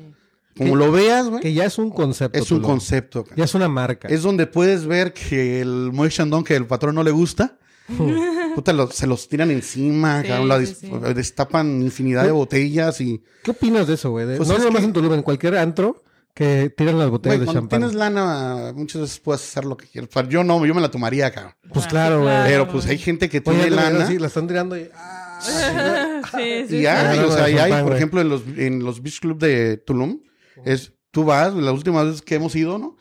como Que- lo veas, güey, Que ya es un concepto. es un Tulum. concepto. cara. Ya es una marca. Es donde puedes ver que el Moe Chandon, que el patrón no le gusta, puta, lo- se los tiran encima, Sí, cabrón, la sí, dis- sí. destapan infinidad de botellas y... ¿Qué opinas de eso, güey? Pues no es nomás que- en Tulum, en cualquier antro que tiran las botellas Güey, de cuando champán. tienes lana, muchas veces puedes hacer lo que quieras. Yo no, yo me la tomaría, cabrón. Pues Ah, claro, güey. claro. Pero pues hay gente que Oye, tiene lana. sí, la están tirando y... ah, sí, sí. Y hay, sí. o sea, hay, por güey. ejemplo, en los, en los beach club de Tulum, es, tú vas, las últimas veces que hemos ido, ¿no?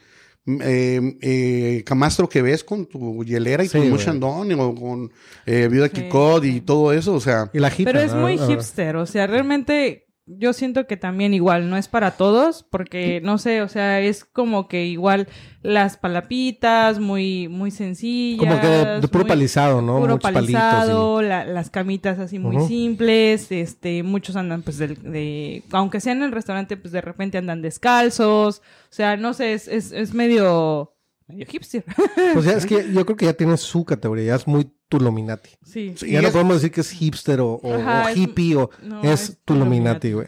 Mm, Eh, eh, camastro que ves con tu hielera y Sí, tu güey. Mushandón o con eh, Vida Sí. Kikod y todo eso, o sea, Y la jita, Pero es ¿no? muy hipster, o sea, realmente yo siento que también igual, no es para todos, porque no sé, o sea, es como que igual las palapitas, muy, muy sencillas. Como que de, de puro muy- palizado, ¿no? Puro Muchos palizado, la- las camitas así muy simples, este, muchos andan pues de, aunque sea en el restaurante, pues de repente andan descalzos, o sea, no sé, es, es, es medio, medio hipster. Pues ya es que yo creo que ya tiene su categoría, ya es muy Tuluminati. sí. Sí, ya y no es- podemos decir que es hipster o, o- Ajá, o es- hippie o no, es, es Tuluminati, güey.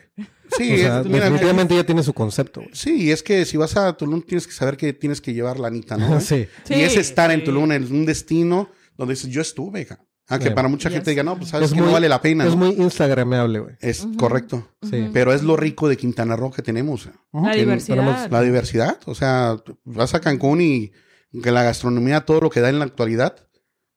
sí, o sea, es- mira, definitivamente ya tiene su concepto. güey. sí, es que si vas a Tulum tienes que saber que tienes que llevar la anita, ¿no? sí. Y es Sí, estar en sí. Tulum, en un destino donde dices, yo estuve, ca-". Ah, que Sí. para mucha gente diga, no, pues sabes Es que muy- no vale la pena, Es ¿no? muy instagramable, güey. Es correcto. Sí. Pero es lo rico de Quintana Roo que tenemos. La diversidad. tenemos La diversidad. O sea, vas a Cancún y que la gastronomía, todo lo que da en la actualidad,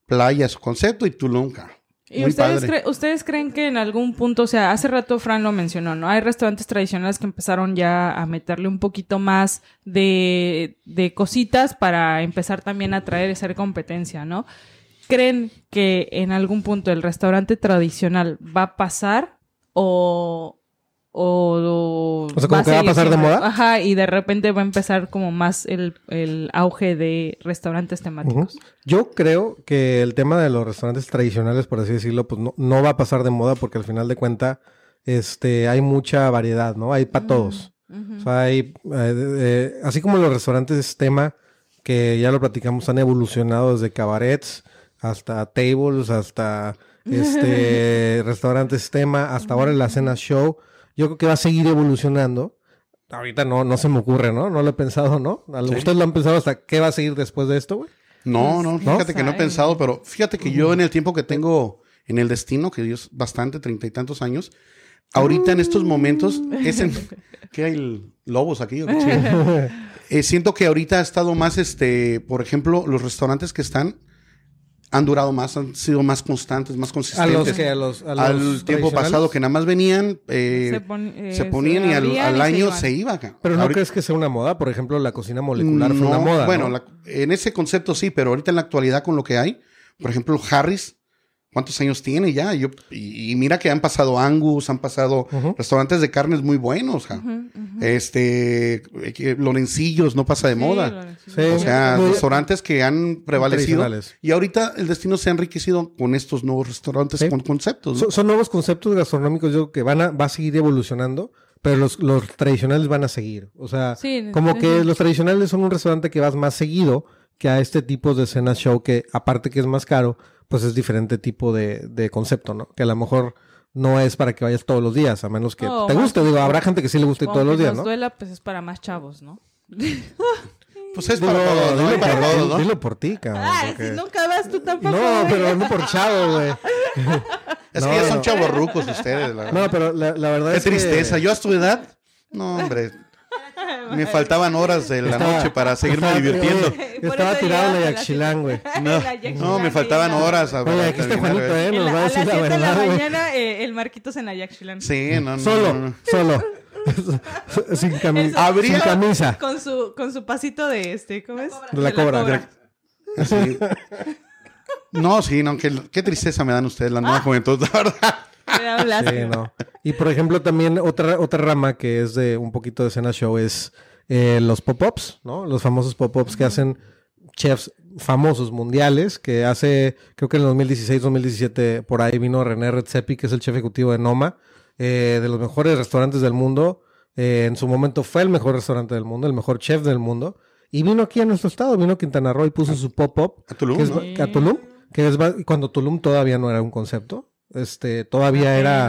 playa, su concepto y Tulum, ca. ¿Y Muy ustedes, padre. cre- ustedes creen que en algún punto, o sea, hace rato Fran lo mencionó, ¿no? Hay restaurantes tradicionales que empezaron ya a meterle un poquito más de, de cositas para empezar también a atraer y hacer competencia, ¿no? ¿Creen que en algún punto el restaurante tradicional va a pasar o... O, O sea, como que va a pasar de moda. Ajá, y de repente va a empezar como más el, el auge de restaurantes temáticos. Yo creo que el tema de los restaurantes tradicionales, por así decirlo, pues no, no va a pasar de moda porque al final de cuenta este, hay mucha variedad, ¿no? Hay para todos. O sea, hay, eh, eh, así como los restaurantes tema, que ya lo platicamos, han evolucionado desde cabarets hasta tables, hasta este, restaurantes tema, hasta ahora la cena show. Yo creo que va a seguir evolucionando. Ahorita no, no se me ocurre, ¿no? No lo he pensado, ¿no? ¿A lo- Sí. ¿Ustedes lo han pensado hasta qué va a seguir después de esto, güey? No, no, Pues, fíjate no que no he pensado, pero fíjate que yo en el tiempo que tengo en el destino, que es bastante, treinta y tantos años, ahorita en estos momentos, es en... ¿Qué hay el- lobos aquí? Eh, siento que ahorita ha estado más, este, por ejemplo, los restaurantes que están han durado más, han sido más constantes, más A consistentes. los que a los, a los al tiempo pasado que nada más venían, eh, Se pon- eh, se ponían y al, abrían al y se año se iba. ca. Pero no Ahorita- crees que sea una moda, por ejemplo, la cocina molecular fue una no, moda. Bueno, ¿no? la- en ese concepto sí, pero ahorita en la actualidad con lo que hay, por ejemplo, Harris, ¿cuántos años tiene ya? Yo, y, y mira que han pasado Angus, han pasado restaurantes de carnes muy buenos, ja. Este, eh, que Lorencillos no pasa de Sí, moda. sí. O sea, Muy- restaurantes que han prevalecido. Tradicionales. Y ahorita el destino se ha enriquecido con estos nuevos restaurantes Sí. con conceptos. ¿no? Son, son nuevos conceptos gastronómicos, yo creo que van a, va a seguir evolucionando, pero los, los tradicionales van a seguir. O sea, Sí, como sí, que los tradicionales son un restaurante que vas más seguido que a este tipo de cena show que, aparte que es más caro, pues es diferente tipo de, de concepto, ¿no? Que a lo mejor no es para que vayas todos los días, a menos que te guste. Digo, habrá gente que sí le guste todos los días, nos ¿no? duela, pues es para más chavos, ¿no? Pues es Dilo, para todos, ¿no? dilo Hay para por- todos, ¿no? dilo por ti, cabrón. porque- nunca vas tú tampoco. No, pero no por chavo, güey. Es No, que ya son no. chavorrucos ustedes. la- No, pero la, la verdad Qué es que- tristeza. Yo a tu edad, no, hombre. Me faltaban horas de la Estaba- noche para seguirme estaba- divirtiendo. Estaba tirado en la Yaxchilán, güey. No, no, me faltaban horas. a- Oye, aquí está Juanito. ¿eh? Nos va a a decir las la 7 de la verdad, mañana, eh, el Marquitos en la Yaxchilán. Sí, no, no, Solo, no. solo. sin, cami- Habría- sin camisa. Con su, con su pasito de este, ¿cómo es? De la cobra. Sí. No, sí, no, qué, qué tristeza me dan ustedes, la nueva Ah. juventud, la verdad. Sí, no. Y por ejemplo, también otra, otra rama que es de un poquito de cena show es eh, los pop-ups, ¿no? Los famosos pop-ups que hacen chefs famosos mundiales, que hace, creo que en el 2016, 2017, por ahí vino René Redzepi, que es el chef ejecutivo de Noma, eh, de los mejores restaurantes del mundo. Eh, en su momento fue el mejor restaurante del mundo, el mejor chef del mundo. Y vino aquí a nuestro estado, vino a Quintana Roo y puso su pop-up. A Tulum, que es ¿no? a Tulum, que es cuando Tulum todavía no era un concepto. Este, todavía era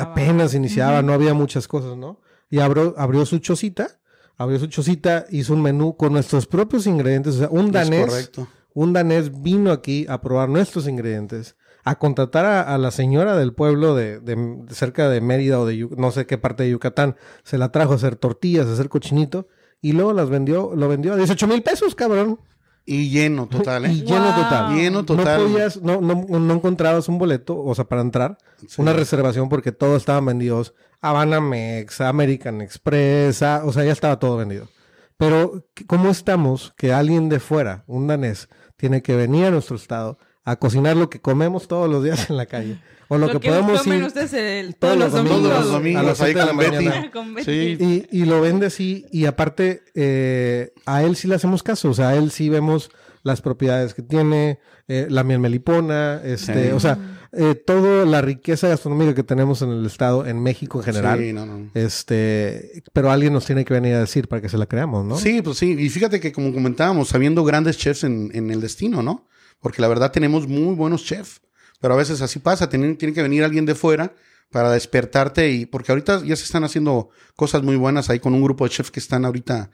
Apenas iniciaba. no había muchas cosas, ¿no? y abrió, abrió su chocita, abrió su chocita, hizo un menú con nuestros propios ingredientes, o sea, un Es danés, correcto. un danés vino aquí a probar nuestros ingredientes, a contratar a, a la señora del pueblo de, de- de cerca de Mérida o de no sé qué parte de Yucatán, se la trajo a hacer tortillas, a hacer cochinito, y luego las vendió, lo vendió a 18 mil pesos, cabrón. Y lleno total, ¿eh? Y lleno Wow. total. Lleno total. No podías, no, no, no encontrabas un boleto, o sea, para entrar, Sí. una reservación porque todos estaban vendidos a Banamex, a American Express, a- o sea, ya estaba todo vendido. Pero, ¿cómo estamos que alguien de fuera, un danés, tiene que venir a nuestro estado a cocinar lo que comemos todos los días en la calle? O lo, Lo, que, podemos ir ustedes el- todos todos, los los domingos. Todos los a domingos las ahí siete de la con Betty. mañana. Con Betty. Sí. y, y lo vende así, y aparte, eh, a él sí le hacemos caso, o sea, a él sí vemos las propiedades que tiene, eh, la miel melipona, este, Sí. o sea, eh, toda la riqueza gastronómica que tenemos en el estado, en México en general, Sí, no, no. este, pero alguien nos tiene que venir a decir para que se la creamos, ¿no? Sí, pues sí. Y fíjate que como comentábamos, habiendo grandes chefs en, en el destino, ¿no? Porque la verdad tenemos muy buenos chefs. Pero a veces así pasa. Tiene, tiene que venir alguien de fuera para despertarte y porque ahorita ya se están haciendo cosas muy buenas ahí con un grupo de chefs que están ahorita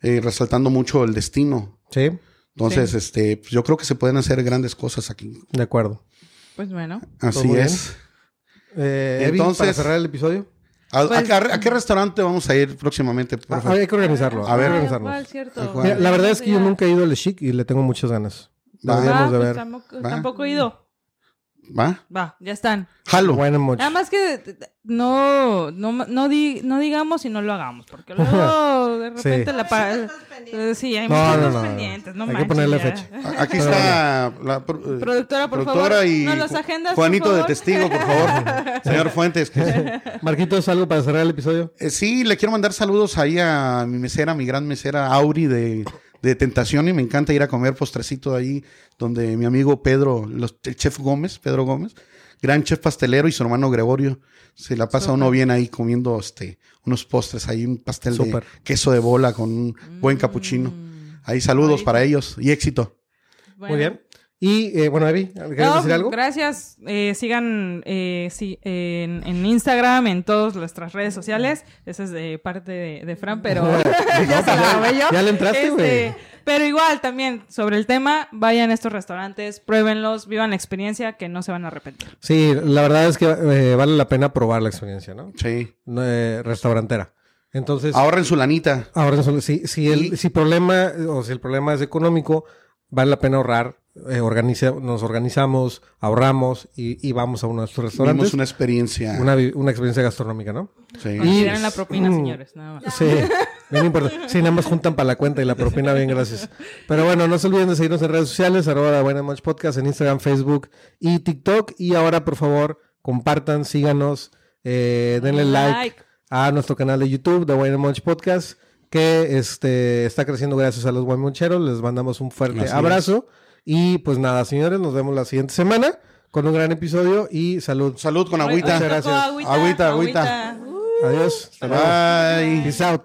eh, resaltando mucho el destino. Sí, Entonces, Sí. este, pues yo creo que se pueden hacer grandes cosas aquí. de acuerdo. Pues bueno. Así es. Eh, Evi, para Entonces- cerrar el episodio, ¿A, a Pues- qué, a qué restaurante vamos a ir próximamente? por Ah, favor? hay que organizarlo, A ver. que Ah, la verdad es que yo nunca he ido al Chic y le tengo muchas ganas. Va. Deberíamos Ah, de pues ver. tampoco, Va. tampoco he ido. ¿Va? Va, ya están. Jalo. Bueno, mucho. Nada más que no, no, no, di- no digamos y no lo hagamos, porque luego de repente Sí. la pa- Cosas pendientes. eh, Sí, hay No, muchos no, pendientes, no Hay que manches, ponerle ya. fecha. A- Aquí está la pro- eh, Productora, por productora favor, y ¿no los Ju- agendas, por Juanito de favor? testigo, por favor. Señor Fuentes. que- Marquitos, ¿algo para cerrar el episodio? Eh, sí, le quiero mandar saludos ahí a mi mesera, mi gran mesera Auri de, de Tentación y me encanta ir a comer postrecito ahí donde mi amigo Pedro, los- el chef Gómez, Pedro Gómez, gran chef pastelero y su hermano Gregorio, se la pasa uno bien ahí comiendo este unos postres, ahí un pastel de queso de bola con un buen capuchino. Mm. Ahí saludos Ay. para ellos y éxito. Bueno. Muy bien. Y eh, bueno, Evi, ¿quieres No, decir algo? Gracias. Eh, sigan eh, sí, en, en Instagram, en todas nuestras redes sociales. Esa es de parte de, de Fran, pero ya se la robé yo. Ya le entraste, güey. Este, pero igual también sobre el tema, vayan a estos restaurantes, pruébenlos, vivan la experiencia que no se van a arrepentir. Sí, la verdad es que eh, vale la pena probar la experiencia, ¿no? Sí. Eh, restaurantera. Entonces, Ahorren su lanita. ahora solo- si, si, el, Y- si problema o si el problema es económico, vale la pena ahorrar. Eh, organiza- nos organizamos, ahorramos y, y vamos a uno de estos restaurantes. Tuvimos una experiencia. Una, una experiencia gastronómica, ¿no? Sí. Consideren la propina, Mm. señores. Nada más. Sí, bien importante. Sí, nada más juntan para la cuenta y la propina, bien, gracias. Pero bueno, no se olviden de seguirnos en redes sociales, arroba la Buena Munch Podcast, en Instagram, Facebook y TikTok. Y ahora, por favor, compartan, síganos, eh, denle like, Like. a nuestro canal de YouTube, The Buena Munch Podcast, que este, está creciendo gracias a los buen moncheros. Les mandamos un fuerte Así abrazo. Y pues nada, señores, nos vemos la siguiente semana con un gran episodio y salud. Salud con agüita. tocó gracias. Agüita, Agüita, agüita. agüita. Uh. Adiós. Bye. Peace out.